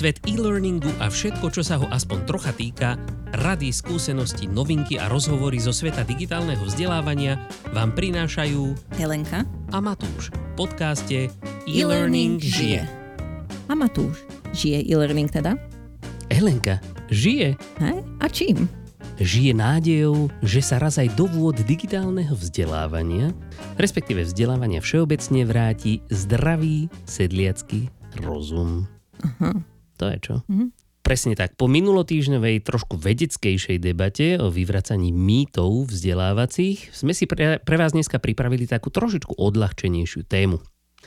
Svet e-learningu a všetko, čo sa ho aspoň trocha týka, rady, skúsenosti, novinky a rozhovory zo sveta digitálneho vzdelávania vám prinášajú Helenka a Matúš v podcaste E-Learning žije. A Matúš, žije e-learning teda? Helenka žije. He? A čím? Žije nádejou, že sa raz aj do vôd digitálneho vzdelávania, respektíve vzdelávania všeobecne vráti zdravý sedliacký rozum. Aha. To je čo? Mhm. Presne tak. Po minulotýždňovej trošku vedeckejšej debate o vyvracaní mýtov vzdelávacích sme si pre, pre vás dneska pripravili takú trošičku odľahčenejšiu tému.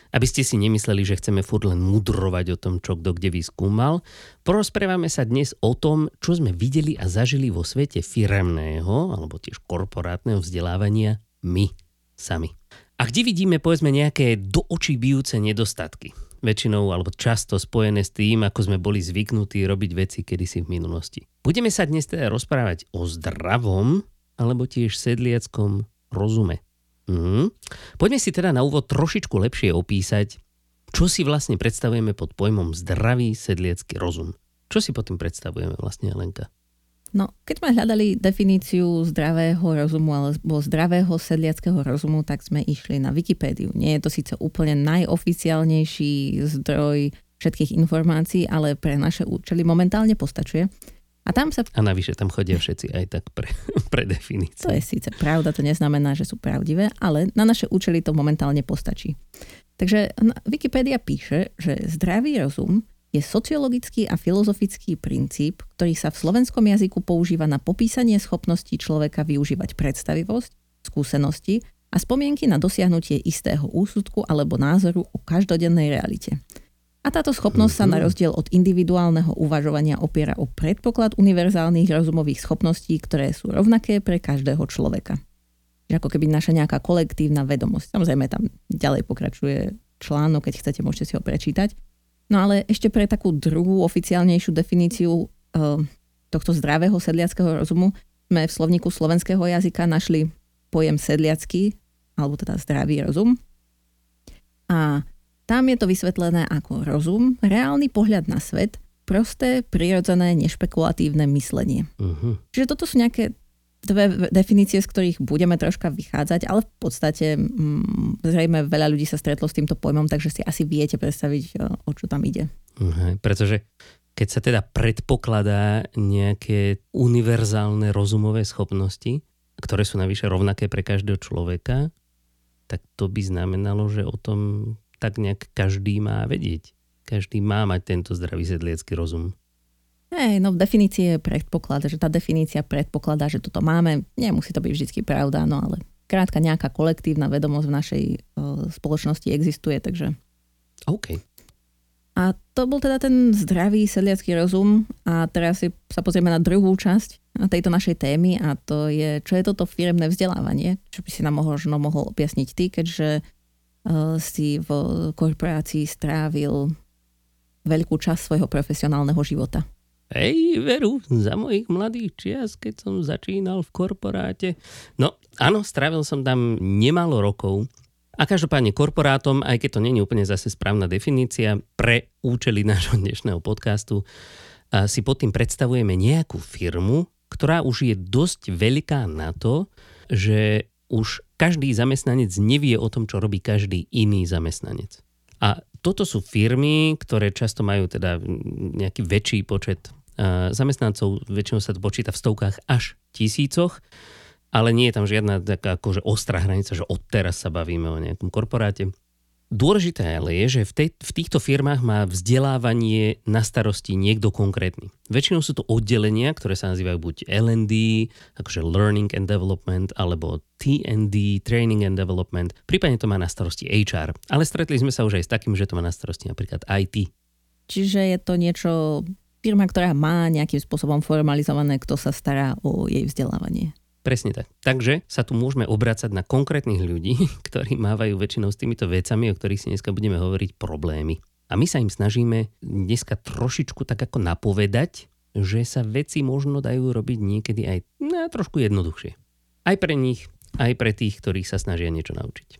Aby ste si nemysleli, že chceme furt len mudrovať o tom, čo kto kde vyskúmal, porozprávame sa dnes o tom, čo sme videli a zažili vo svete firemného alebo tiež korporátneho vzdelávania my sami. A kde vidíme povedzme nejaké do očí bijúce nedostatky väčšinou alebo často spojené s tým, ako sme boli zvyknutí robiť veci kedysi v minulosti. Budeme sa dnes teda rozprávať o zdravom alebo tiež sedliackom rozume. Mhm. Poďme si teda na úvod trošičku lepšie opísať, čo si vlastne predstavujeme pod pojmom zdravý sedliecký rozum. Čo si pod tým predstavujeme vlastne, Lenka? No, keď sme hľadali definíciu zdravého rozumu alebo zdravého sedliackého rozumu, tak sme išli na Wikipédiu. Nie je to síce úplne najoficiálnejší zdroj všetkých informácií, ale pre naše účely momentálne postačuje. A tam sa... A navyše tam chodia všetci aj tak pre, pre definíciu. To je síce pravda, to neznamená, že sú pravdivé, ale na naše účely to momentálne postačí. Takže Wikipedia píše, že zdravý rozum je sociologický a filozofický princíp, ktorý sa v slovenskom jazyku používa na popísanie schopnosti človeka využívať predstavivosť, skúsenosti a spomienky na dosiahnutie istého úsudku alebo názoru o každodennej realite. A táto schopnosť sa na Mhm. rozdiel od individuálneho uvažovania opiera o predpoklad univerzálnych rozumových schopností, ktoré sú rovnaké pre každého človeka. Čiže ako keby naša nejaká kolektívna vedomosť. Samozrejme tam ďalej pokračuje článok, keď chcete, môžete si ho prečítať. No ale ešte pre takú druhú oficiálnejšiu definíciu uh, tohto zdravého sedliackého rozumu sme v slovníku slovenského jazyka našli pojem sedliacký, alebo teda zdravý rozum. A tam je to vysvetlené ako rozum, reálny pohľad na svet, prosté, prirodzené, nešpekulatívne myslenie. Uh-huh. Čiže toto sú nejaké dve definície, z ktorých budeme troška vychádzať, ale v podstate mm, zrejme veľa ľudí sa stretlo s týmto pojmom, takže si asi viete predstaviť, o, o čo tam ide. Uh-huh. Pretože keď sa teda predpokladá nejaké univerzálne rozumové schopnosti, ktoré sú navyše rovnaké pre každého človeka, tak to by znamenalo, že o tom tak nejak každý má vedieť. Každý má mať tento zdravý sedliecký rozum. Hej, no v definícii je predpoklad, že tá definícia predpokladá, že toto máme. Nemusí to byť vždy pravda, no ale krátka nejaká kolektívna vedomosť v našej o, spoločnosti existuje, takže... OK. A to bol teda ten zdravý sedliacký rozum a teraz si sa pozrieme na druhú časť tejto našej témy a to je, čo je toto firemné vzdelávanie, čo by si nám možno mohol objasniť ty, keďže uh, si v korporácii strávil veľkú časť svojho profesionálneho života. Hej, veru, za mojich mladých čias, keď som začínal v korporáte. No, áno, strávil som tam nemalo rokov. A každopádne korporátom, aj keď to je úplne zase správna definícia, pre účely nášho dnešného podcastu si pod tým predstavujeme nejakú firmu, ktorá už je dosť veľká na to, že už každý zamestnanec nevie o tom, čo robí každý iný zamestnanec. A toto sú firmy, ktoré často majú teda nejaký väčší počet uh, zamestnancov, väčšinou sa to počíta v stovkách až tisícoch, ale nie je tam žiadna taká akože ostrá hranica, že odteraz sa bavíme o nejakom korporáte. Dôležité ale je, že v, tej, v týchto firmách má vzdelávanie na starosti niekto konkrétny. Väčšinou sú to oddelenia, ktoré sa nazývajú buď L&D, akože Learning and Development, alebo T&D, Training and Development. Prípadne to má na starosti HR. Ale stretli sme sa už aj s takým, že to má na starosti napríklad IT. Čiže je to niečo, firma, ktorá má nejakým spôsobom formalizované, kto sa stará o jej vzdelávanie. Presne tak. Takže sa tu môžeme obracať na konkrétnych ľudí, ktorí mávajú väčšinou s týmito vecami, o ktorých si dneska budeme hovoriť, problémy. A my sa im snažíme dneska trošičku tak ako napovedať, že sa veci možno dajú robiť niekedy aj no, trošku jednoduchšie. Aj pre nich, aj pre tých, ktorých sa snažia niečo naučiť.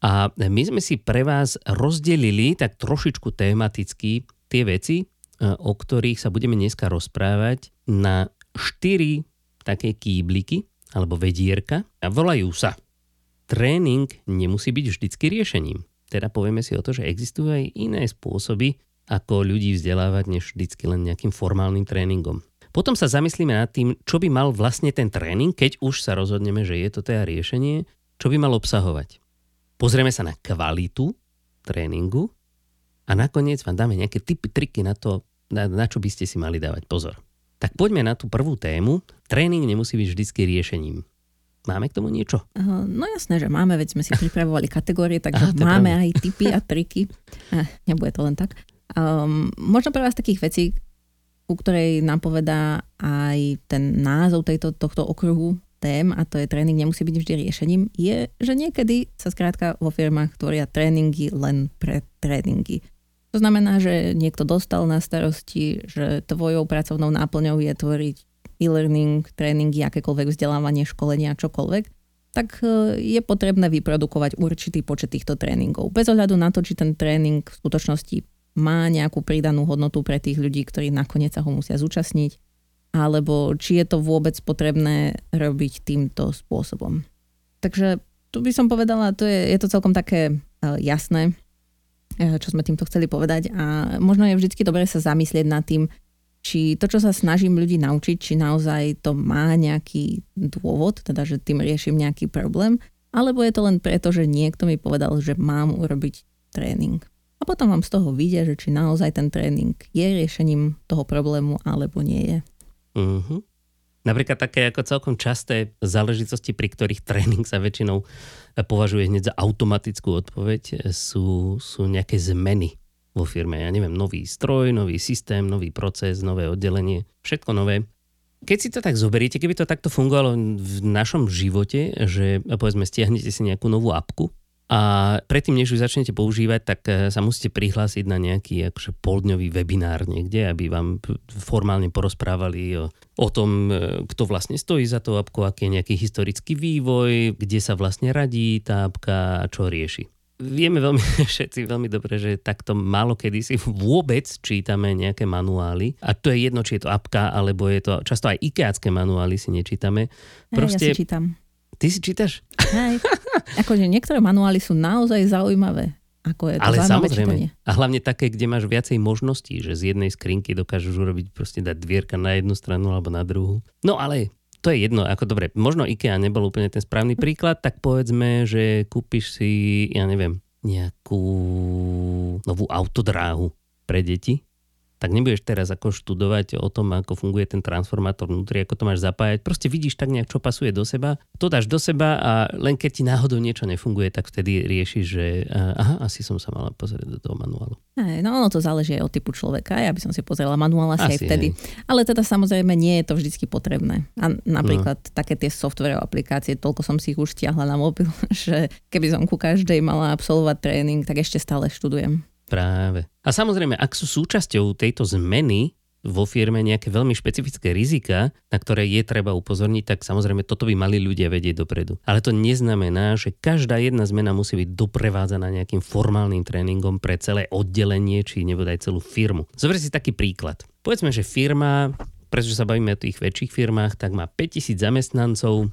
A my sme si pre vás rozdelili tak trošičku tematicky tie veci, o ktorých sa budeme dneska rozprávať, na štyri také kýbliky alebo vedierka a volajú sa Tréning nemusí byť vždycky riešením. Teda povieme si o to, že existujú aj iné spôsoby, ako ľudí vzdelávať, než vždycky len nejakým formálnym tréningom. Potom sa zamyslíme nad tým, čo by mal vlastne ten tréning, keď už sa rozhodneme, že je to teda riešenie, čo by mal obsahovať. Pozrieme sa na kvalitu tréningu a nakoniec vám dáme nejaké typy, triky na to, na, na čo by ste si mali dávať pozor. Tak poďme na tú prvú tému. Tréning nemusí byť vždycky riešením. Máme k tomu niečo? No jasné, že máme, veď sme si pripravovali kategórie, takže Aha, máme pravda. aj typy a triky. Eh, nebude to len tak. Um, možno pre vás takých vecí, ku ktorej nám povedá aj ten názov tejto, tohto okruhu tém, a to je tréning nemusí byť vždy riešením, je, že niekedy sa skrátka vo firmách tvoria tréningy len pre tréningy. To znamená, že niekto dostal na starosti, že tvojou pracovnou náplňou je tvoriť e-learning, tréningy, akékoľvek vzdelávanie, školenia, čokoľvek, tak e, je potrebné vyprodukovať určitý počet týchto tréningov. Bez ohľadu na to, či ten tréning v skutočnosti má nejakú pridanú hodnotu pre tých ľudí, ktorí nakoniec sa ho musia zúčastniť, alebo či je to vôbec potrebné robiť týmto spôsobom. Takže tu by som povedala, to je, je to celkom také uh, jasné, čo sme týmto chceli povedať a možno je vždy dobré sa zamyslieť nad tým, či to, čo sa snažím ľudí naučiť, či naozaj to má nejaký dôvod, teda že tým riešim nejaký problém, alebo je to len preto, že niekto mi povedal, že mám urobiť tréning. A potom vám z toho vyjde, že či naozaj ten tréning je riešením toho problému, alebo nie je. Uh-huh. Napríklad také ako celkom časté záležitosti, pri ktorých tréning sa väčšinou považuje hneď za automatickú odpoveď, sú, sú nejaké zmeny vo firme. Ja neviem, nový stroj, nový systém, nový proces, nové oddelenie, všetko nové. Keď si to tak zoberiete, keby to takto fungovalo v našom živote, že povedzme stiahnete si nejakú novú apku, a predtým, než ju začnete používať, tak eh, sa musíte prihlásiť na nejaký akože poldňový webinár niekde, aby vám formálne porozprávali o, o tom, eh, kto vlastne stojí za tou apkou, aký je nejaký historický vývoj, kde sa vlastne radí tá apka a čo rieši. Vieme veľmi, všetci veľmi dobre, že takto málo kedy si vôbec čítame nejaké manuály. A to je jedno, či je to apka, alebo je to často aj IKEAcké manuály si nečítame. Proste, ja, ja si čítam. Ty si čítaš? Hej. Akože niektoré manuály sú naozaj zaujímavé. Ako je to Ale samozrejme. Čítanie. A hlavne také, kde máš viacej možností, že z jednej skrinky dokážeš urobiť proste dať dvierka na jednu stranu alebo na druhú. No ale to je jedno, ako dobre, možno IKEA nebol úplne ten správny príklad, tak povedzme, že kúpiš si, ja neviem, nejakú novú autodráhu pre deti tak nebudeš teraz ako študovať o tom, ako funguje ten transformátor vnútri, ako to máš zapájať. Proste vidíš tak nejak, čo pasuje do seba, to dáš do seba a len keď ti náhodou niečo nefunguje, tak vtedy riešiš, že aha, asi som sa mala pozrieť do toho manuálu. Aj, no ono to záleží aj od typu človeka. Ja by som si pozrela manuál asi, asi aj vtedy. Hej. Ale teda samozrejme nie je to vždy potrebné. A napríklad no. také tie software aplikácie, toľko som si ich už stiahla na mobil, že keby som ku každej mala absolvovať tréning, tak ešte stále študujem. Práve. A samozrejme, ak sú súčasťou tejto zmeny vo firme nejaké veľmi špecifické rizika, na ktoré je treba upozorniť, tak samozrejme toto by mali ľudia vedieť dopredu. Ale to neznamená, že každá jedna zmena musí byť doprevádzaná nejakým formálnym tréningom pre celé oddelenie, či nebodaj celú firmu. Zober si taký príklad. Povedzme, že firma, pretože sa bavíme o tých väčších firmách, tak má 5000 zamestnancov,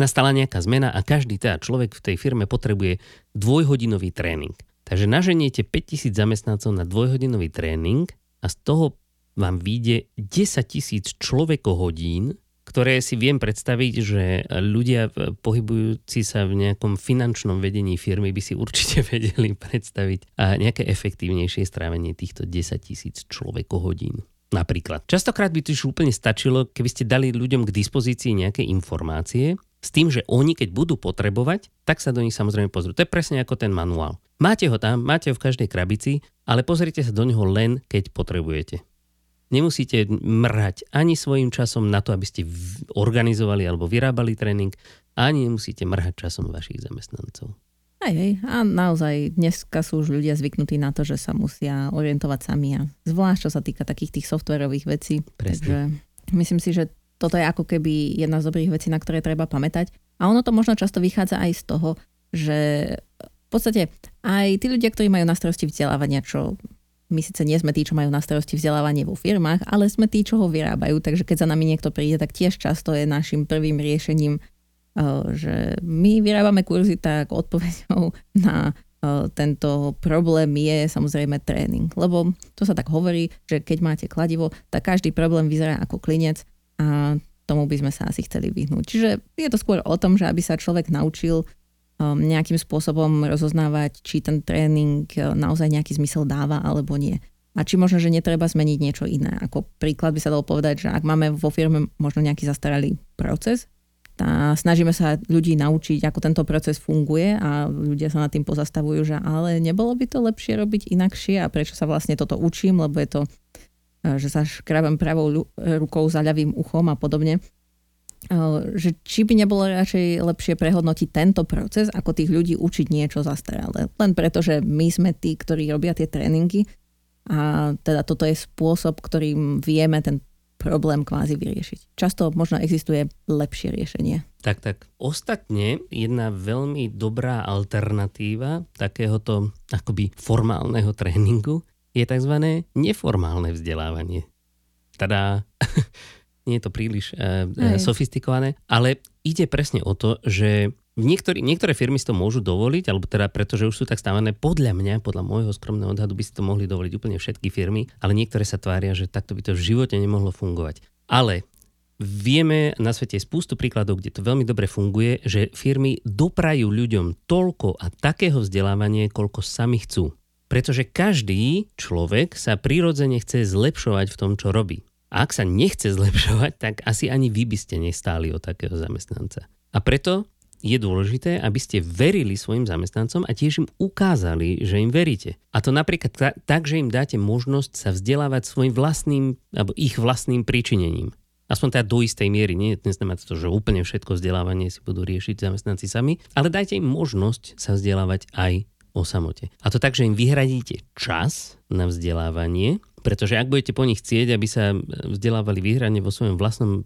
nastala nejaká zmena a každý teda človek v tej firme potrebuje dvojhodinový tréning. Takže naženiete 5000 zamestnancov na dvojhodinový tréning a z toho vám vyjde 10 tisíc človekohodín, ktoré si viem predstaviť, že ľudia pohybujúci sa v nejakom finančnom vedení firmy by si určite vedeli predstaviť a nejaké efektívnejšie strávenie týchto 10 tisíc človekohodín. Napríklad. Častokrát by to už úplne stačilo, keby ste dali ľuďom k dispozícii nejaké informácie, s tým, že oni keď budú potrebovať, tak sa do nich samozrejme pozrú. To je presne ako ten manuál. Máte ho tam, máte ho v každej krabici, ale pozrite sa do neho len, keď potrebujete. Nemusíte mrhať ani svojim časom na to, aby ste organizovali alebo vyrábali tréning, ani nemusíte mrhať časom vašich zamestnancov. Aj, aj. A naozaj dneska sú už ľudia zvyknutí na to, že sa musia orientovať sami a zvlášť čo sa týka takých tých softwarových vecí. Presne. Takže myslím si, že toto je ako keby jedna z dobrých vecí, na ktoré treba pamätať. A ono to možno často vychádza aj z toho, že v podstate aj tí ľudia, ktorí majú na starosti vzdelávania, čo my síce nie sme tí, čo majú na starosti vzdelávanie vo firmách, ale sme tí, čo ho vyrábajú, takže keď za nami niekto príde, tak tiež často je našim prvým riešením, uh, že my vyrábame kurzy, tak odpoveďou na uh, tento problém je samozrejme tréning. Lebo to sa tak hovorí, že keď máte kladivo, tak každý problém vyzerá ako klinec a tomu by sme sa asi chceli vyhnúť. Čiže je to skôr o tom, že aby sa človek naučil um, nejakým spôsobom rozoznávať, či ten tréning uh, naozaj nejaký zmysel dáva alebo nie. A či možno, že netreba zmeniť niečo iné. Ako príklad by sa dalo povedať, že ak máme vo firme možno nejaký zastaralý proces, tá, snažíme sa ľudí naučiť, ako tento proces funguje a ľudia sa nad tým pozastavujú, že ale nebolo by to lepšie robiť inakšie a prečo sa vlastne toto učím, lebo je to že sa škrabem pravou rukou za ľavým uchom a podobne. E, že či by nebolo radšej lepšie prehodnotiť tento proces, ako tých ľudí učiť niečo zastaralé. Len preto, že my sme tí, ktorí robia tie tréningy a teda toto je spôsob, ktorým vieme ten problém kvázi vyriešiť. Často možno existuje lepšie riešenie. Tak, tak. Ostatne jedna veľmi dobrá alternatíva takéhoto akoby formálneho tréningu je tzv. neformálne vzdelávanie. Teda nie je to príliš uh, sofistikované, ale ide presne o to, že Niektorí, niektoré firmy si to môžu dovoliť, alebo teda pretože už sú tak stávané, podľa mňa, podľa môjho skromného odhadu by si to mohli dovoliť úplne všetky firmy, ale niektoré sa tvária, že takto by to v živote nemohlo fungovať. Ale vieme na svete spústu príkladov, kde to veľmi dobre funguje, že firmy doprajú ľuďom toľko a takého vzdelávania, koľko sami chcú. Pretože každý človek sa prirodzene chce zlepšovať v tom, čo robí. A ak sa nechce zlepšovať, tak asi ani vy by ste nestáli o takého zamestnanca. A preto je dôležité, aby ste verili svojim zamestnancom a tiež im ukázali, že im veríte. A to napríklad ta, tak, že im dáte možnosť sa vzdelávať svojim vlastným, alebo ich vlastným príčinením. Aspoň teda do istej miery. Nie, neznamená to, že úplne všetko vzdelávanie si budú riešiť zamestnanci sami, ale dajte im možnosť sa vzdelávať aj o samote. A to tak, že im vyhradíte čas na vzdelávanie, pretože ak budete po nich chcieť, aby sa vzdelávali vyhrane vo svojom vlastnom e,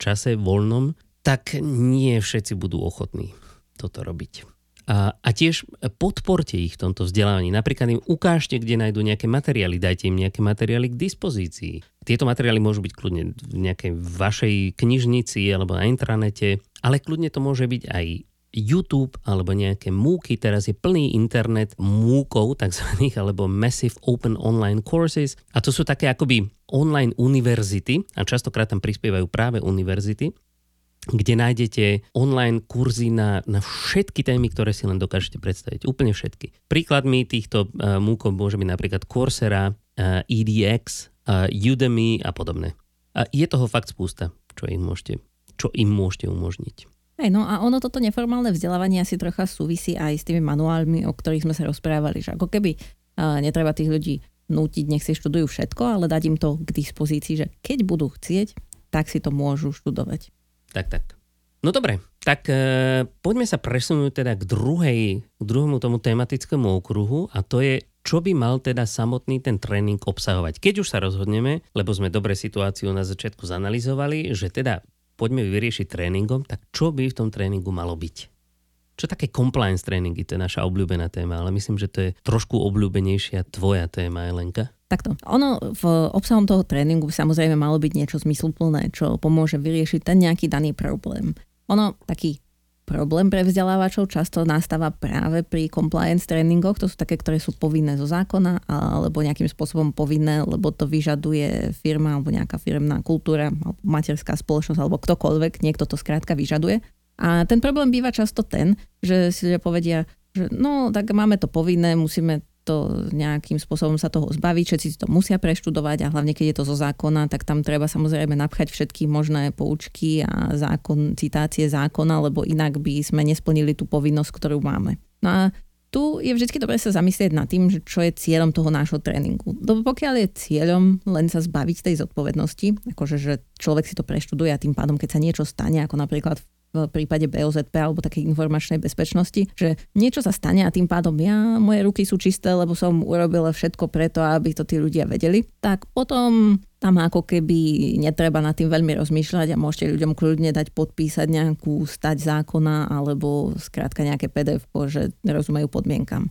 čase voľnom, tak nie všetci budú ochotní toto robiť. A, a tiež podporte ich v tomto vzdelávaní. Napríklad im ukážte, kde nájdú nejaké materiály, dajte im nejaké materiály k dispozícii. Tieto materiály môžu byť kľudne v nejakej vašej knižnici alebo na intranete, ale kľudne to môže byť aj YouTube alebo nejaké múky, teraz je plný internet múkov tzv. alebo Massive Open Online Courses a to sú také akoby online univerzity a častokrát tam prispievajú práve univerzity, kde nájdete online kurzy na, na všetky témy, ktoré si len dokážete predstaviť. Úplne všetky. Príkladmi týchto uh, múkov môže byť napríklad Coursera, uh, EDX, uh, Udemy a podobné. A je toho fakt spústa, čo im môžete, čo im môžete umožniť. Hej, no a ono toto neformálne vzdelávanie asi trocha súvisí aj s tými manuálmi, o ktorých sme sa rozprávali, že ako keby uh, netreba tých ľudí nútiť, nech si študujú všetko, ale dať im to k dispozícii, že keď budú chcieť, tak si to môžu študovať. Tak, tak. No dobre, tak e, poďme sa presunúť teda k, druhej, k druhému tomu tematickému okruhu a to je, čo by mal teda samotný ten tréning obsahovať. Keď už sa rozhodneme, lebo sme dobre situáciu na začiatku zanalizovali, že teda poďme vyriešiť tréningom, tak čo by v tom tréningu malo byť? Čo také compliance tréningy, to je naša obľúbená téma, ale myslím, že to je trošku obľúbenejšia tvoja téma, Elenka. Takto. Ono v obsahom toho tréningu samozrejme malo byť niečo zmysluplné, čo pomôže vyriešiť ten nejaký daný problém. Ono, taký Problém pre vzdelávačov často nastáva práve pri compliance tréningoch, to sú také, ktoré sú povinné zo zákona alebo nejakým spôsobom povinné, lebo to vyžaduje firma alebo nejaká firmná kultúra alebo materská spoločnosť alebo ktokoľvek, niekto to skrátka vyžaduje. A ten problém býva často ten, že si ľudia povedia, že no tak máme to povinné, musíme to nejakým spôsobom sa toho zbaviť, všetci si to musia preštudovať a hlavne keď je to zo zákona, tak tam treba samozrejme napchať všetky možné poučky a zákon, citácie zákona, lebo inak by sme nesplnili tú povinnosť, ktorú máme. No a tu je vždy dobre sa zamyslieť nad tým, že čo je cieľom toho nášho tréningu. Lebo pokiaľ je cieľom len sa zbaviť tej zodpovednosti, akože že človek si to preštuduje a tým pádom, keď sa niečo stane, ako napríklad v v prípade BOZP alebo takej informačnej bezpečnosti, že niečo sa stane a tým pádom ja, moje ruky sú čisté, lebo som urobila všetko preto, aby to tí ľudia vedeli, tak potom tam ako keby netreba nad tým veľmi rozmýšľať a môžete ľuďom kľudne dať podpísať nejakú stať zákona alebo skrátka nejaké PDF, že rozumejú podmienkam.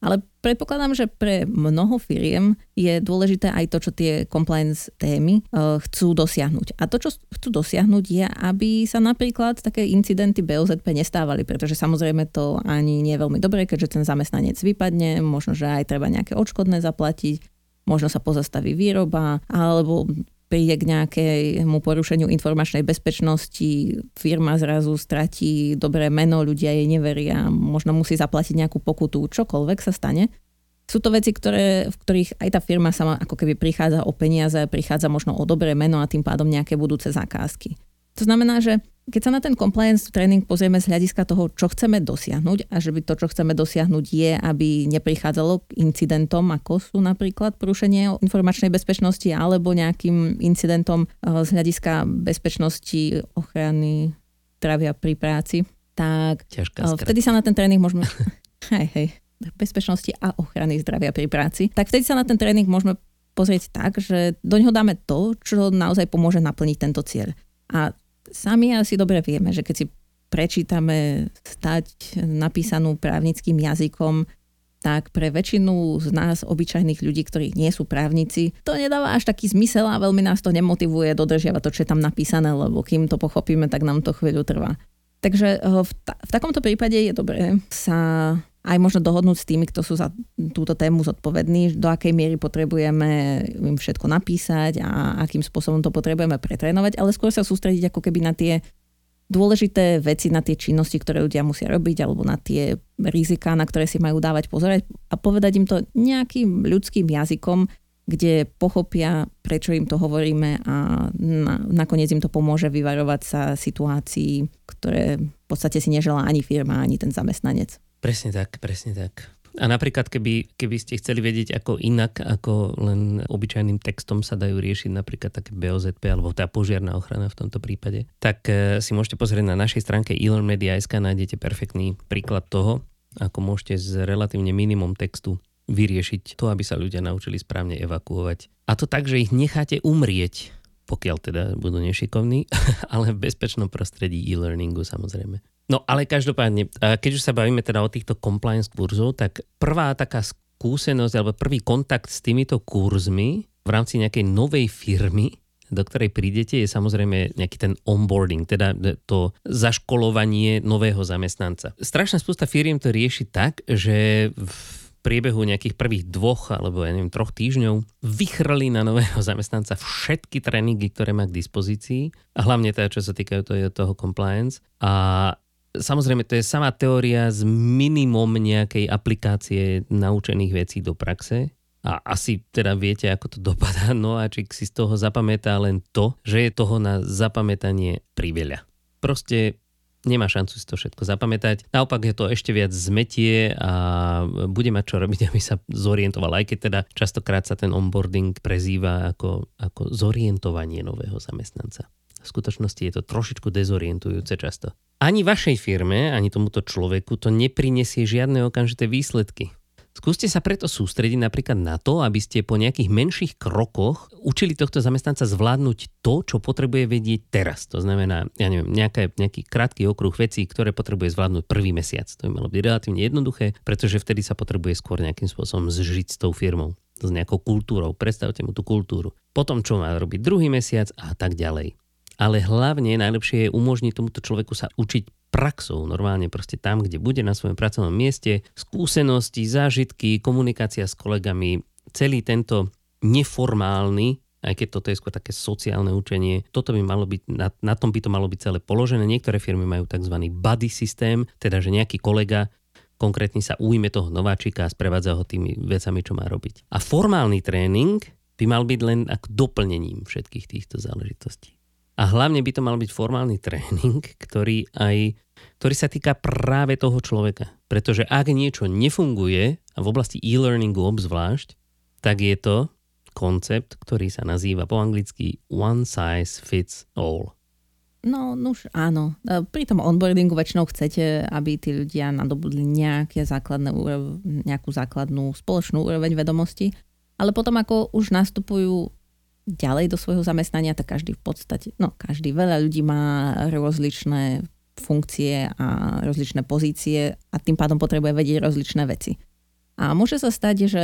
Ale predpokladám, že pre mnoho firiem je dôležité aj to, čo tie compliance témy uh, chcú dosiahnuť. A to, čo chcú dosiahnuť, je, aby sa napríklad také incidenty BOZP nestávali, pretože samozrejme to ani nie je veľmi dobré, keďže ten zamestnanec vypadne, možno, že aj treba nejaké odškodné zaplatiť, možno sa pozastaví výroba, alebo príde k nejakému porušeniu informačnej bezpečnosti, firma zrazu stratí dobré meno, ľudia jej neveria, možno musí zaplatiť nejakú pokutu, čokoľvek sa stane. Sú to veci, ktoré, v ktorých aj tá firma sama ako keby prichádza o peniaze, prichádza možno o dobré meno a tým pádom nejaké budúce zakázky. To znamená, že keď sa na ten compliance training pozrieme z hľadiska toho, čo chceme dosiahnuť a že by to, čo chceme dosiahnuť je, aby neprichádzalo k incidentom, ako sú napríklad porušenie informačnej bezpečnosti alebo nejakým incidentom eh, z hľadiska bezpečnosti ochrany zdravia pri práci, tak eh, vtedy sa na ten tréning môžeme... hej, hej, bezpečnosti a ochrany zdravia pri práci, tak vtedy sa na ten tréning môžeme pozrieť tak, že do neho dáme to, čo naozaj pomôže naplniť tento cieľ. A sami asi dobre vieme, že keď si prečítame stať napísanú právnickým jazykom, tak pre väčšinu z nás, obyčajných ľudí, ktorí nie sú právnici, to nedáva až taký zmysel a veľmi nás to nemotivuje dodržiavať to, čo je tam napísané, lebo kým to pochopíme, tak nám to chvíľu trvá. Takže eh, v, ta- v takomto prípade je dobré sa aj možno dohodnúť s tými, kto sú za túto tému zodpovední, do akej miery potrebujeme im všetko napísať a akým spôsobom to potrebujeme pretrénovať, ale skôr sa sústrediť ako keby na tie dôležité veci, na tie činnosti, ktoré ľudia musia robiť, alebo na tie rizika, na ktoré si majú dávať pozorať a povedať im to nejakým ľudským jazykom, kde pochopia, prečo im to hovoríme a na, nakoniec im to pomôže vyvarovať sa situácií, ktoré v podstate si neželá ani firma, ani ten zamestnanec. Presne tak, presne tak. A napríklad, keby, keby ste chceli vedieť, ako inak, ako len obyčajným textom sa dajú riešiť napríklad také BOZP alebo tá požiarná ochrana v tomto prípade, tak e, si môžete pozrieť na našej stránke elearnmedia.sk, nájdete perfektný príklad toho, ako môžete z relatívne minimum textu vyriešiť to, aby sa ľudia naučili správne evakuovať. A to tak, že ich necháte umrieť, pokiaľ teda budú nešikovní, ale v bezpečnom prostredí e-learningu samozrejme. No ale každopádne, keď už sa bavíme teda o týchto compliance kurzov, tak prvá taká skúsenosť alebo prvý kontakt s týmito kurzmi v rámci nejakej novej firmy, do ktorej prídete, je samozrejme nejaký ten onboarding, teda to zaškolovanie nového zamestnanca. Strašná spústa firiem to rieši tak, že v priebehu nejakých prvých dvoch alebo ja neviem, troch týždňov vychrli na nového zamestnanca všetky tréningy, ktoré má k dispozícii a hlavne teda, čo sa týkajú toho, toho compliance a Samozrejme, to je sama teória s minimum nejakej aplikácie naučených vecí do praxe. A asi teda viete, ako to dopadá. No a či si z toho zapamätá len to, že je toho na zapamätanie priveľa. Proste nemá šancu si to všetko zapamätať. Naopak je to ešte viac zmetie a bude mať čo robiť, aby sa zorientoval. Aj keď teda častokrát sa ten onboarding prezýva ako, ako zorientovanie nového zamestnanca. V skutočnosti je to trošičku dezorientujúce často. Ani vašej firme, ani tomuto človeku to neprinesie žiadne okamžité výsledky. Skúste sa preto sústrediť napríklad na to, aby ste po nejakých menších krokoch učili tohto zamestnanca zvládnuť to, čo potrebuje vedieť teraz. To znamená, ja neviem, nejaká, nejaký krátky okruh vecí, ktoré potrebuje zvládnuť prvý mesiac. To by malo byť relatívne jednoduché, pretože vtedy sa potrebuje skôr nejakým spôsobom zžiť s tou firmou s nejakou kultúrou. Predstavte mu tú kultúru. Potom, čo má robiť druhý mesiac a tak ďalej ale hlavne najlepšie je umožniť tomuto človeku sa učiť praxou, normálne proste tam, kde bude na svojom pracovnom mieste, skúsenosti, zážitky, komunikácia s kolegami, celý tento neformálny aj keď toto je skôr také sociálne učenie, toto by malo byť, na, na tom by to malo byť celé položené. Niektoré firmy majú tzv. buddy systém, teda že nejaký kolega konkrétne sa ujme toho nováčika a sprevádza ho tými vecami, čo má robiť. A formálny tréning by mal byť len ako doplnením všetkých týchto záležitostí. A hlavne by to mal byť formálny tréning, ktorý, aj, ktorý sa týka práve toho človeka. Pretože ak niečo nefunguje, a v oblasti e-learningu obzvlášť, tak je to koncept, ktorý sa nazýva po anglicky one size fits all. No, už áno. E, pri tom onboardingu väčšinou chcete, aby tí ľudia nadobudli nejaké základné nejakú základnú spoločnú úroveň vedomosti, ale potom ako už nastupujú ďalej do svojho zamestnania, tak každý v podstate, no každý, veľa ľudí má rozličné funkcie a rozličné pozície a tým pádom potrebuje vedieť rozličné veci. A môže sa stať, že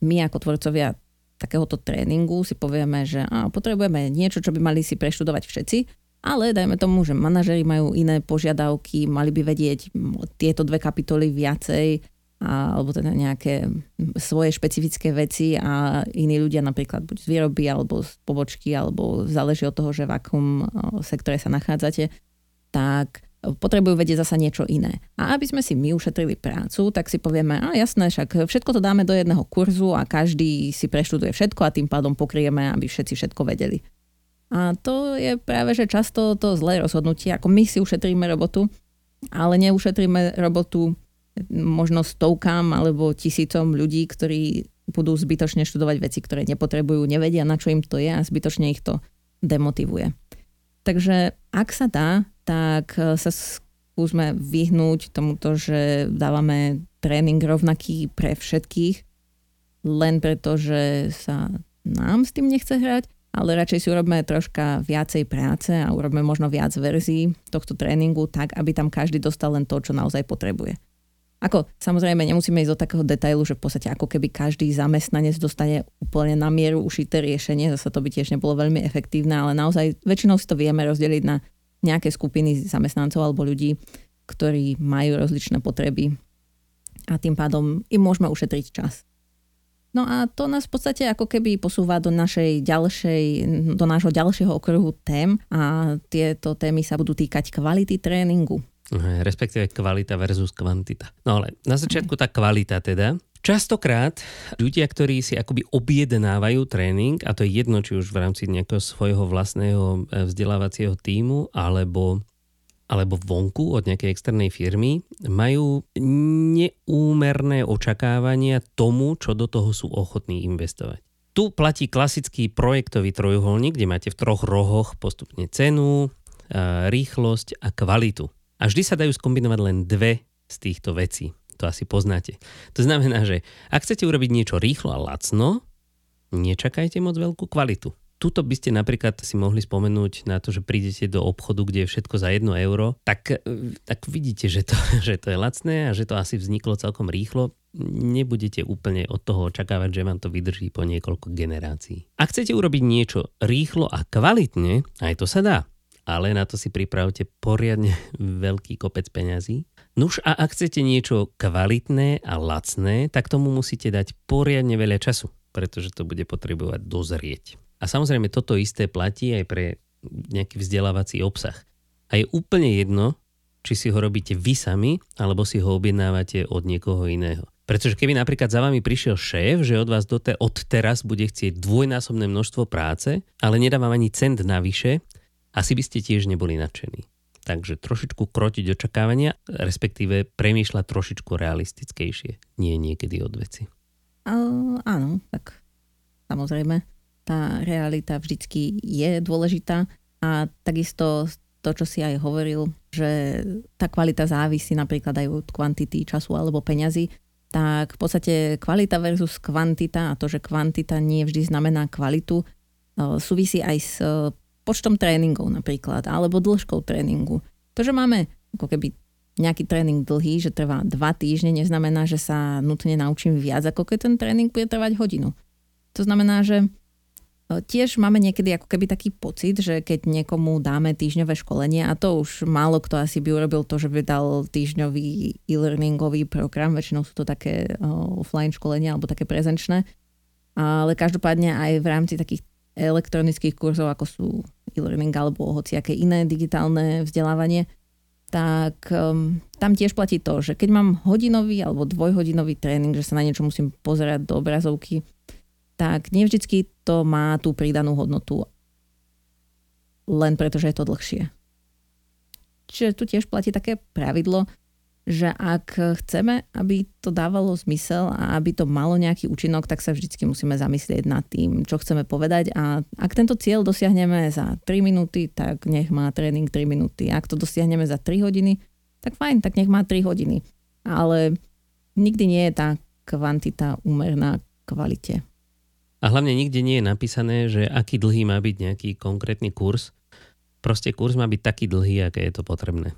my ako tvorcovia takéhoto tréningu si povieme, že á, potrebujeme niečo, čo by mali si preštudovať všetci, ale dajme tomu, že manažeri majú iné požiadavky, mali by vedieť tieto dve kapitoly viacej, a, alebo teda nejaké svoje špecifické veci a iní ľudia napríklad buď z výroby alebo z pobočky alebo záleží od toho, že v akom sektore sa nachádzate, tak potrebujú vedieť zasa niečo iné. A aby sme si my ušetrili prácu, tak si povieme, a jasné, však všetko to dáme do jedného kurzu a každý si preštuduje všetko a tým pádom pokrieme, aby všetci všetko vedeli. A to je práve, že často to zlé rozhodnutie, ako my si ušetríme robotu, ale neušetríme robotu možno stovkám alebo tisícom ľudí, ktorí budú zbytočne študovať veci, ktoré nepotrebujú, nevedia, na čo im to je a zbytočne ich to demotivuje. Takže ak sa dá, tak sa skúsme vyhnúť tomuto, že dávame tréning rovnaký pre všetkých, len preto, že sa nám s tým nechce hrať, ale radšej si urobíme troška viacej práce a urobíme možno viac verzií tohto tréningu, tak aby tam každý dostal len to, čo naozaj potrebuje. Ako samozrejme nemusíme ísť do takého detailu, že v podstate ako keby každý zamestnanec dostane úplne na mieru ušité riešenie, zase to by tiež nebolo veľmi efektívne, ale naozaj väčšinou si to vieme rozdeliť na nejaké skupiny zamestnancov alebo ľudí, ktorí majú rozličné potreby a tým pádom im môžeme ušetriť čas. No a to nás v podstate ako keby posúva do našej ďalšej, do nášho ďalšieho okruhu tém a tieto témy sa budú týkať kvality tréningu respektíve kvalita versus kvantita. No ale na začiatku tá kvalita teda. Častokrát ľudia, ktorí si akoby objednávajú tréning, a to je jedno, či už v rámci nejakého svojho vlastného e, vzdelávacieho týmu, alebo alebo vonku od nejakej externej firmy, majú neúmerné očakávania tomu, čo do toho sú ochotní investovať. Tu platí klasický projektový trojuholník, kde máte v troch rohoch postupne cenu, e, rýchlosť a kvalitu. A vždy sa dajú skombinovať len dve z týchto vecí. To asi poznáte. To znamená, že ak chcete urobiť niečo rýchlo a lacno, nečakajte moc veľkú kvalitu. Tuto by ste napríklad si mohli spomenúť na to, že prídete do obchodu, kde je všetko za 1 euro, tak, tak vidíte, že to, že to je lacné a že to asi vzniklo celkom rýchlo. Nebudete úplne od toho očakávať, že vám to vydrží po niekoľko generácií. Ak chcete urobiť niečo rýchlo a kvalitne, aj to sa dá ale na to si pripravte poriadne veľký kopec peňazí. Nuž a ak chcete niečo kvalitné a lacné, tak tomu musíte dať poriadne veľa času, pretože to bude potrebovať dozrieť. A samozrejme toto isté platí aj pre nejaký vzdelávací obsah. A je úplne jedno, či si ho robíte vy sami, alebo si ho objednávate od niekoho iného. Pretože keby napríklad za vami prišiel šéf, že od vás dote, od teraz bude chcieť dvojnásobné množstvo práce, ale nedá vám ani cent navyše, asi by ste tiež neboli nadšení. Takže trošičku krotiť očakávania, respektíve premýšľať trošičku realistickejšie, nie niekedy od veci. Uh, áno, tak samozrejme, tá realita vždycky je dôležitá a takisto to, čo si aj hovoril, že tá kvalita závisí napríklad aj od kvantity času alebo peňazí, tak v podstate kvalita versus kvantita a to, že kvantita nie vždy znamená kvalitu, súvisí aj s počtom tréningov napríklad, alebo dĺžkou tréningu. To, že máme ako keby nejaký tréning dlhý, že trvá dva týždne, neznamená, že sa nutne naučím viac, ako keď ten tréning bude trvať hodinu. To znamená, že e, tiež máme niekedy ako keby taký pocit, že keď niekomu dáme týždňové školenie, a to už málo kto asi by urobil to, že by dal týždňový e-learningový program, väčšinou sú to také e, offline školenia alebo také prezenčné, ale každopádne aj v rámci takých elektronických kurzov, ako sú e-learning alebo hociaké iné digitálne vzdelávanie, tak um, tam tiež platí to, že keď mám hodinový alebo dvojhodinový tréning, že sa na niečo musím pozerať do obrazovky, tak nevždycky to má tú pridanú hodnotu len preto, že je to dlhšie. Čiže tu tiež platí také pravidlo, že ak chceme, aby to dávalo zmysel a aby to malo nejaký účinok, tak sa vždycky musíme zamyslieť nad tým, čo chceme povedať a ak tento cieľ dosiahneme za 3 minúty, tak nech má tréning 3 minúty. Ak to dosiahneme za 3 hodiny, tak fajn, tak nech má 3 hodiny. Ale nikdy nie je tá kvantita úmerná kvalite. A hlavne nikde nie je napísané, že aký dlhý má byť nejaký konkrétny kurz. Proste kurz má byť taký dlhý, aké je to potrebné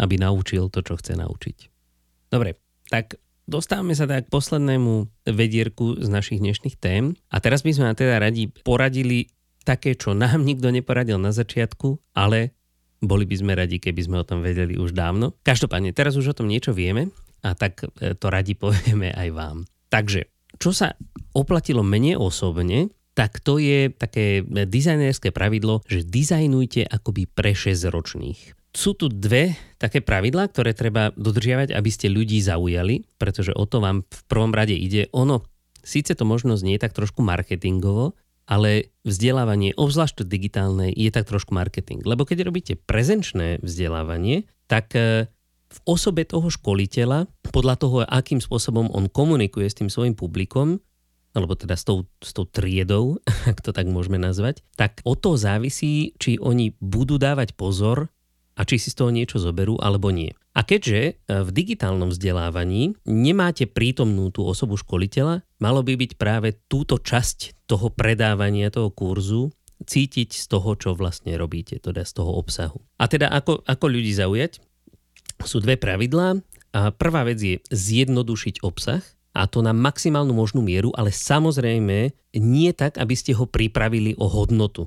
aby naučil to, čo chce naučiť. Dobre, tak dostávame sa tak k poslednému vedierku z našich dnešných tém a teraz by sme teda radi poradili také, čo nám nikto neporadil na začiatku, ale boli by sme radi, keby sme o tom vedeli už dávno. Každopádne, teraz už o tom niečo vieme a tak e, to radi povieme aj vám. Takže, čo sa oplatilo mene osobne, tak to je také dizajnerské pravidlo, že dizajnujte akoby pre 6 ročných. Sú tu dve také pravidlá, ktoré treba dodržiavať, aby ste ľudí zaujali, pretože o to vám v prvom rade ide. Ono, síce to možno znie tak trošku marketingovo, ale vzdelávanie, obzvlášť digitálne, je tak trošku marketing. Lebo keď robíte prezenčné vzdelávanie, tak e, v osobe toho školiteľa, podľa toho, akým spôsobom on komunikuje s tým svojim publikom, alebo teda s tou, s tou triedou, ak to tak môžeme nazvať, tak o to závisí, či oni budú dávať pozor a či si z toho niečo zoberú alebo nie. A keďže e, v digitálnom vzdelávaní nemáte prítomnú tú osobu školiteľa, malo by byť práve túto časť toho predávania toho kurzu cítiť z toho, čo vlastne robíte, teda z toho obsahu. A teda ako, ako ľudí zaujať? Sú dve pravidlá. A prvá vec je zjednodušiť obsah, a to na maximálnu možnú mieru, ale samozrejme nie tak, aby ste ho pripravili o hodnotu.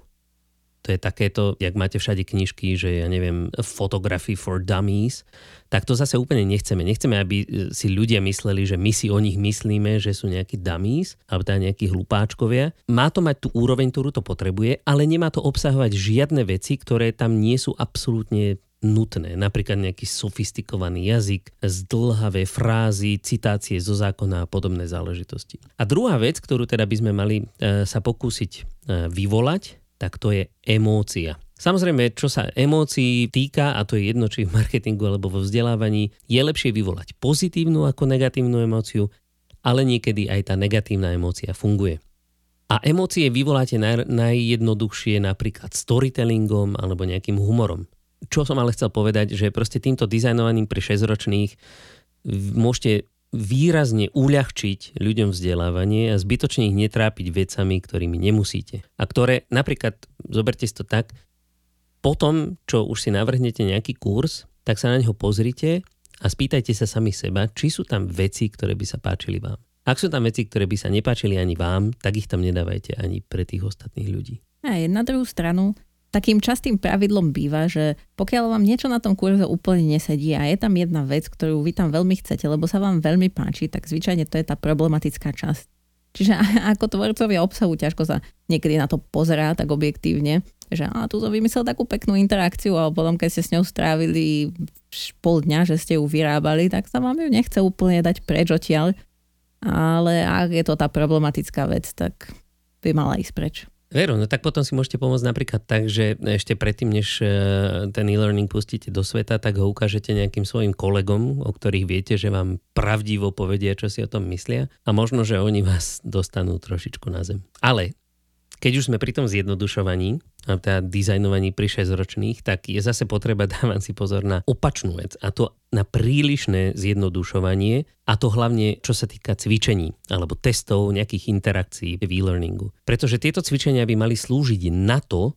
To je takéto, jak máte všade knižky, že ja neviem, photography for dummies, tak to zase úplne nechceme. Nechceme, aby si ľudia mysleli, že my si o nich myslíme, že sú nejakí dummies, alebo teda nejakí hlupáčkovia. Má to mať tú úroveň, ktorú to potrebuje, ale nemá to obsahovať žiadne veci, ktoré tam nie sú absolútne nutné. Napríklad nejaký sofistikovaný jazyk, zdlhavé frázy, citácie zo zákona a podobné záležitosti. A druhá vec, ktorú teda by sme mali e, sa pokúsiť e, vyvolať, tak to je emócia. Samozrejme, čo sa emócií týka, a to je jedno, či v marketingu alebo vo vzdelávaní, je lepšie vyvolať pozitívnu ako negatívnu emóciu, ale niekedy aj tá negatívna emócia funguje. A emócie vyvoláte naj, najjednoduchšie napríklad storytellingom alebo nejakým humorom čo som ale chcel povedať, že proste týmto dizajnovaním pre 6-ročných môžete výrazne uľahčiť ľuďom vzdelávanie a zbytočne ich netrápiť vecami, ktorými nemusíte. A ktoré napríklad, zoberte si to tak, potom, čo už si navrhnete nejaký kurz, tak sa na neho pozrite a spýtajte sa sami seba, či sú tam veci, ktoré by sa páčili vám. Ak sú tam veci, ktoré by sa nepáčili ani vám, tak ich tam nedávajte ani pre tých ostatných ľudí. A na druhú stranu, takým častým pravidlom býva, že pokiaľ vám niečo na tom kurze úplne nesedí a je tam jedna vec, ktorú vy tam veľmi chcete, lebo sa vám veľmi páči, tak zvyčajne to je tá problematická časť. Čiže ako tvorcovia obsahu ťažko sa niekedy na to pozerá tak objektívne, že a tu som vymyslel takú peknú interakciu a potom keď ste s ňou strávili pol dňa, že ste ju vyrábali, tak sa vám ju nechce úplne dať preč odtiaľ. Ale ak je to tá problematická vec, tak by mala ísť preč. Veru, no tak potom si môžete pomôcť napríklad tak, že ešte predtým, než e, ten e-learning pustíte do sveta, tak ho ukážete nejakým svojim kolegom, o ktorých viete, že vám pravdivo povedia, čo si o tom myslia a možno, že oni vás dostanú trošičku na zem. Ale keď už sme pri tom zjednodušovaní, a teda dizajnovaní pri 6-ročných, tak je zase potreba dávať si pozor na opačnú vec a to na prílišné zjednodušovanie a to hlavne čo sa týka cvičení alebo testov, nejakých interakcií v e-learningu. Pretože tieto cvičenia by mali slúžiť na to,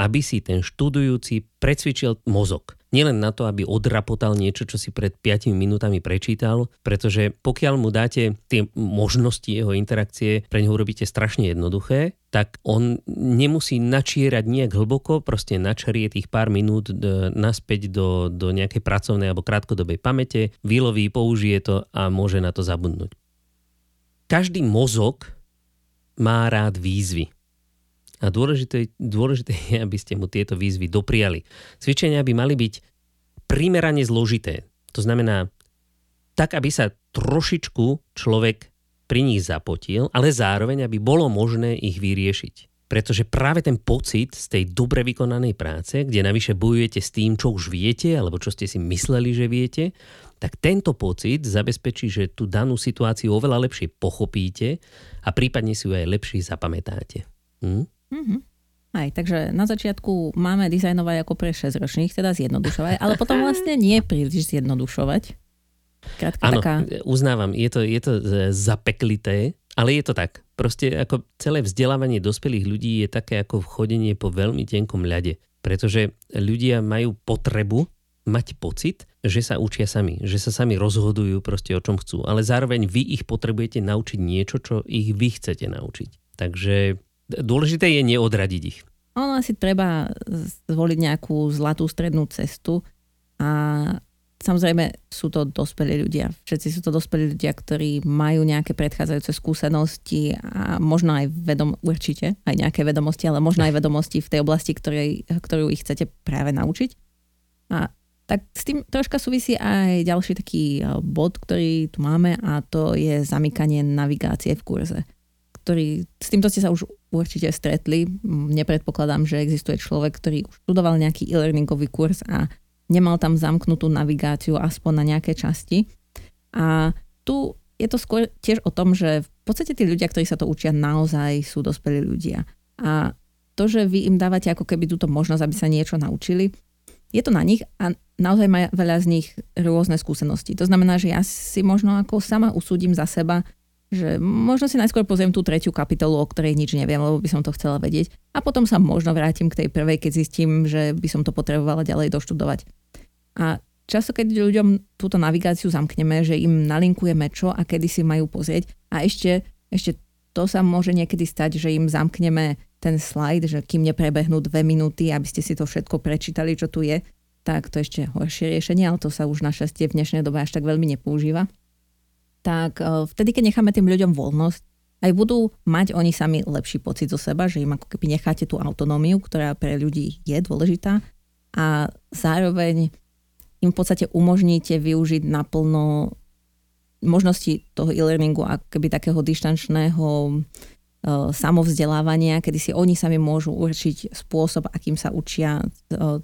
aby si ten študujúci precvičil mozog nielen na to, aby odrapotal niečo, čo si pred 5 minútami prečítal, pretože pokiaľ mu dáte tie možnosti jeho interakcie, pre neho urobíte strašne jednoduché, tak on nemusí načierať nejak hlboko, proste načerie tých pár minút naspäť do, do nejakej pracovnej alebo krátkodobej pamäte, vyloví, použije to a môže na to zabudnúť. Každý mozog má rád výzvy. A dôležité, dôležité je, aby ste mu tieto výzvy dopriali. Cvičenia by mali byť primerane zložité. To znamená, tak, aby sa trošičku človek pri nich zapotil, ale zároveň, aby bolo možné ich vyriešiť. Pretože práve ten pocit z tej dobre vykonanej práce, kde navyše bojujete s tým, čo už viete, alebo čo ste si mysleli, že viete, tak tento pocit zabezpečí, že tú danú situáciu oveľa lepšie pochopíte a prípadne si ju aj lepšie zapamätáte. Hm? Mm-hmm. Aj, takže na začiatku máme dizajnovať ako pre 6 ročných, teda zjednodušovať, ale potom vlastne nie príliš zjednodušovať. Krátka Áno, taká... uznávam, je to, je to zapeklité, ale je to tak. Proste ako celé vzdelávanie dospelých ľudí je také ako vchodenie po veľmi tenkom ľade. Pretože ľudia majú potrebu mať pocit, že sa učia sami, že sa sami rozhodujú proste o čom chcú, ale zároveň vy ich potrebujete naučiť niečo, čo ich vy chcete naučiť. Takže dôležité je neodradiť ich. Ono asi treba zvoliť nejakú zlatú strednú cestu a samozrejme sú to dospelí ľudia. Všetci sú to dospelí ľudia, ktorí majú nejaké predchádzajúce skúsenosti a možno aj vedom, určite aj nejaké vedomosti, ale možno aj vedomosti v tej oblasti, ktorej, ktorú ich chcete práve naučiť. A tak s tým troška súvisí aj ďalší taký e, bod, ktorý tu máme a to je zamykanie navigácie v kurze. Ktorý, s týmto ste sa už určite stretli. Nepredpokladám, že existuje človek, ktorý už študoval nejaký e-learningový kurz a nemal tam zamknutú navigáciu aspoň na nejaké časti. A tu je to skôr tiež o tom, že v podstate tí ľudia, ktorí sa to učia, naozaj sú dospelí ľudia. A to, že vy im dávate ako keby túto možnosť, aby sa niečo naučili, je to na nich a naozaj má veľa z nich rôzne skúsenosti. To znamená, že ja si možno ako sama usúdim za seba, že možno si najskôr pozriem tú tretiu kapitolu, o ktorej nič neviem, lebo by som to chcela vedieť. A potom sa možno vrátim k tej prvej, keď zistím, že by som to potrebovala ďalej doštudovať. A často, keď ľuďom túto navigáciu zamkneme, že im nalinkujeme čo a kedy si majú pozrieť a ešte, ešte to sa môže niekedy stať, že im zamkneme ten slajd, že kým neprebehnú dve minúty, aby ste si to všetko prečítali, čo tu je, tak to ešte horšie riešenie, ale to sa už našťastie v dnešnej dobe až tak veľmi nepoužíva. Tak e, vtedy, keď necháme tým ľuďom voľnosť, aj budú mať oni sami lepší pocit zo seba, že im ako keby necháte tú autonómiu, ktorá pre ľudí je dôležitá a zároveň im v podstate umožníte využiť naplno možnosti toho e-learningu ako keby takého dištančného E, samovzdelávania, kedy si oni sami môžu určiť spôsob, akým sa učia e,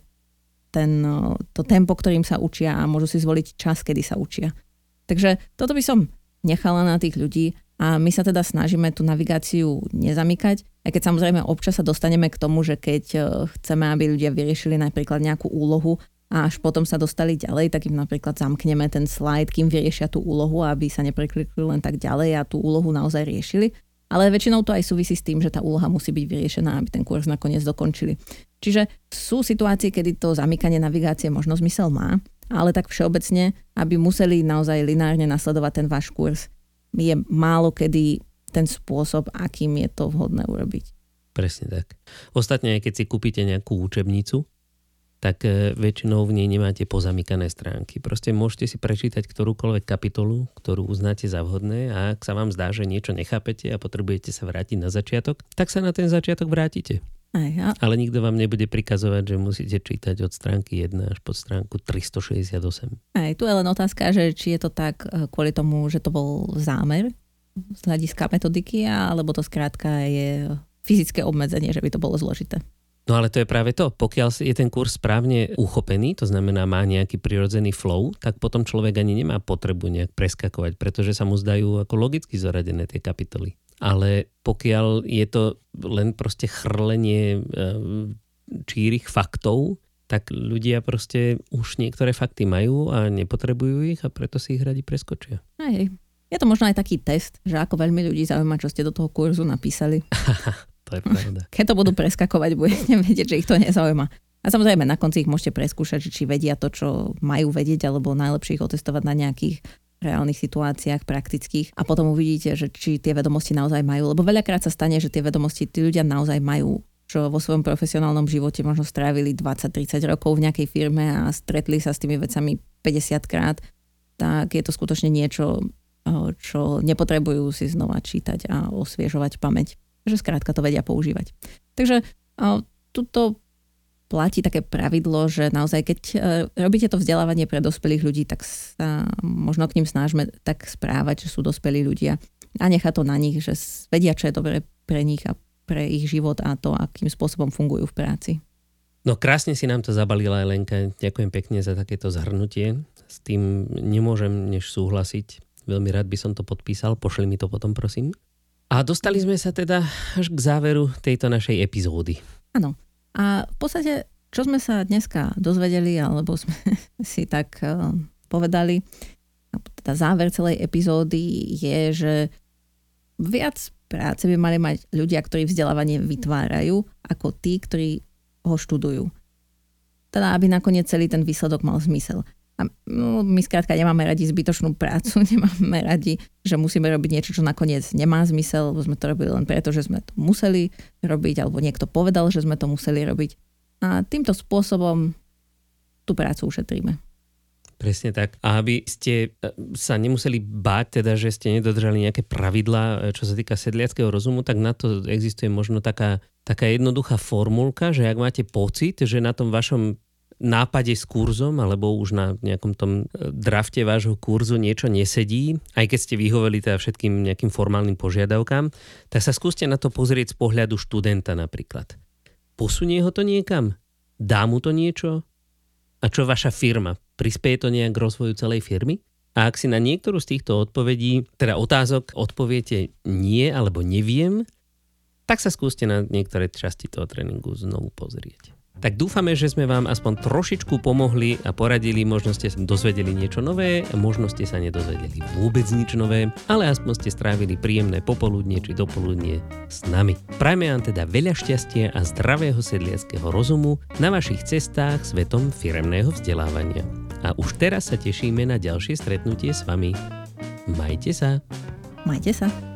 ten, e, to tempo, ktorým sa učia a môžu si zvoliť čas, kedy sa učia. Takže toto by som nechala na tých ľudí a my sa teda snažíme tú navigáciu nezamykať, aj keď samozrejme občas sa dostaneme k tomu, že keď chceme, aby ľudia vyriešili napríklad nejakú úlohu a až potom sa dostali ďalej, tak im napríklad zamkneme ten slide, kým vyriešia tú úlohu, aby sa nepreklikli len tak ďalej a tú úlohu naozaj riešili. Ale väčšinou to aj súvisí s tým, že tá úloha musí byť vyriešená, aby ten kurz nakoniec dokončili. Čiže sú situácie, kedy to zamykanie navigácie možno zmysel má, ale tak všeobecne, aby museli naozaj linárne nasledovať ten váš kurz, je málo kedy ten spôsob, akým je to vhodné urobiť. Presne tak. Ostatne, keď si kúpite nejakú učebnicu, tak e, väčšinou v nej nemáte pozamykané stránky. Proste môžete si prečítať ktorúkoľvek kapitolu, ktorú uznáte za vhodné a ak sa vám zdá, že niečo nechápete a potrebujete sa vrátiť na začiatok, tak sa na ten začiatok vrátite. Aj. Ale nikto vám nebude prikazovať, že musíte čítať od stránky 1 až po stránku 368. Aj tu je len otázka, že či je to tak e, kvôli tomu, že to bol zámer z hľadiska metodiky, alebo to skrátka je fyzické obmedzenie, že by to bolo zložité. No ale to je práve to. Pokiaľ je ten kurz správne uchopený, to znamená má nejaký prirodzený flow, tak potom človek ani nemá potrebu nejak preskakovať, pretože sa mu zdajú ako logicky zoradené tie kapitoly. Ale pokiaľ je to len proste chrlenie e, čírich faktov, tak ľudia proste už niektoré fakty majú a nepotrebujú ich a preto si ich radi preskočia. Hej. Je to možno aj taký test, že ako veľmi ľudí zaujíma, čo ste do toho kurzu napísali. To je pravda. Keď to budú preskakovať, budete vedieť, že ich to nezaujíma. A samozrejme, na konci ich môžete preskúšať, či vedia to, čo majú vedieť, alebo najlepšie ich otestovať na nejakých reálnych situáciách, praktických a potom uvidíte, že či tie vedomosti naozaj majú. Lebo veľakrát sa stane, že tie vedomosti tí ľudia naozaj majú čo vo svojom profesionálnom živote možno strávili 20-30 rokov v nejakej firme a stretli sa s tými vecami 50 krát, tak je to skutočne niečo, čo nepotrebujú si znova čítať a osviežovať pamäť že skrátka to vedia používať. Takže tuto platí také pravidlo, že naozaj keď e, robíte to vzdelávanie pre dospelých ľudí, tak sa možno k ním snažme tak správať, že sú dospelí ľudia a nechá to na nich, že vedia, čo je dobre pre nich a pre ich život a to, akým spôsobom fungujú v práci. No krásne si nám to zabalila Elenka. Ďakujem pekne za takéto zhrnutie. S tým nemôžem než súhlasiť. Veľmi rád by som to podpísal. Pošli mi to potom, prosím. A dostali sme sa teda až k záveru tejto našej epizódy. Áno. A v podstate, čo sme sa dneska dozvedeli, alebo sme si tak uh, povedali, teda záver celej epizódy je, že viac práce by mali mať ľudia, ktorí vzdelávanie vytvárajú, ako tí, ktorí ho študujú. teda aby nakoniec celý ten výsledok mal zmysel. A no, my skrátka nemáme radi zbytočnú prácu, nemáme radi, že musíme robiť niečo, čo nakoniec nemá zmysel, lebo sme to robili len preto, že sme to museli robiť, alebo niekto povedal, že sme to museli robiť. A týmto spôsobom tú prácu ušetríme. Presne tak. A aby ste e, sa nemuseli báť, teda, že ste nedodržali nejaké pravidlá, e, čo sa týka sedliackého rozumu, tak na to existuje možno taká, taká jednoduchá formulka, že ak máte pocit, že na tom vašom nápade s kurzom alebo už na nejakom tom e, drafte vášho kurzu niečo nesedí, aj keď ste vyhoveli teda všetkým nejakým formálnym požiadavkám, tak sa skúste na to pozrieť z pohľadu študenta napríklad. Posunie ho to niekam? Dá mu to niečo? A čo vaša firma? Prispieje to nejak k rozvoju celej firmy? A ak si na niektorú z týchto odpovedí, teda otázok, odpoviete nie alebo neviem, tak sa skúste na niektoré časti toho tréningu znovu pozrieť. Tak dúfame, že sme vám aspoň trošičku pomohli a poradili, možno ste sa dozvedeli niečo nové, možno ste sa nedozvedeli vôbec nič nové, ale aspoň ste strávili príjemné popoludnie či dopoludnie s nami. Prajme vám teda veľa šťastia a zdravého sedliackého rozumu na vašich cestách svetom firemného vzdelávania. A už teraz sa tešíme na ďalšie stretnutie s vami. Majte sa. Majte sa.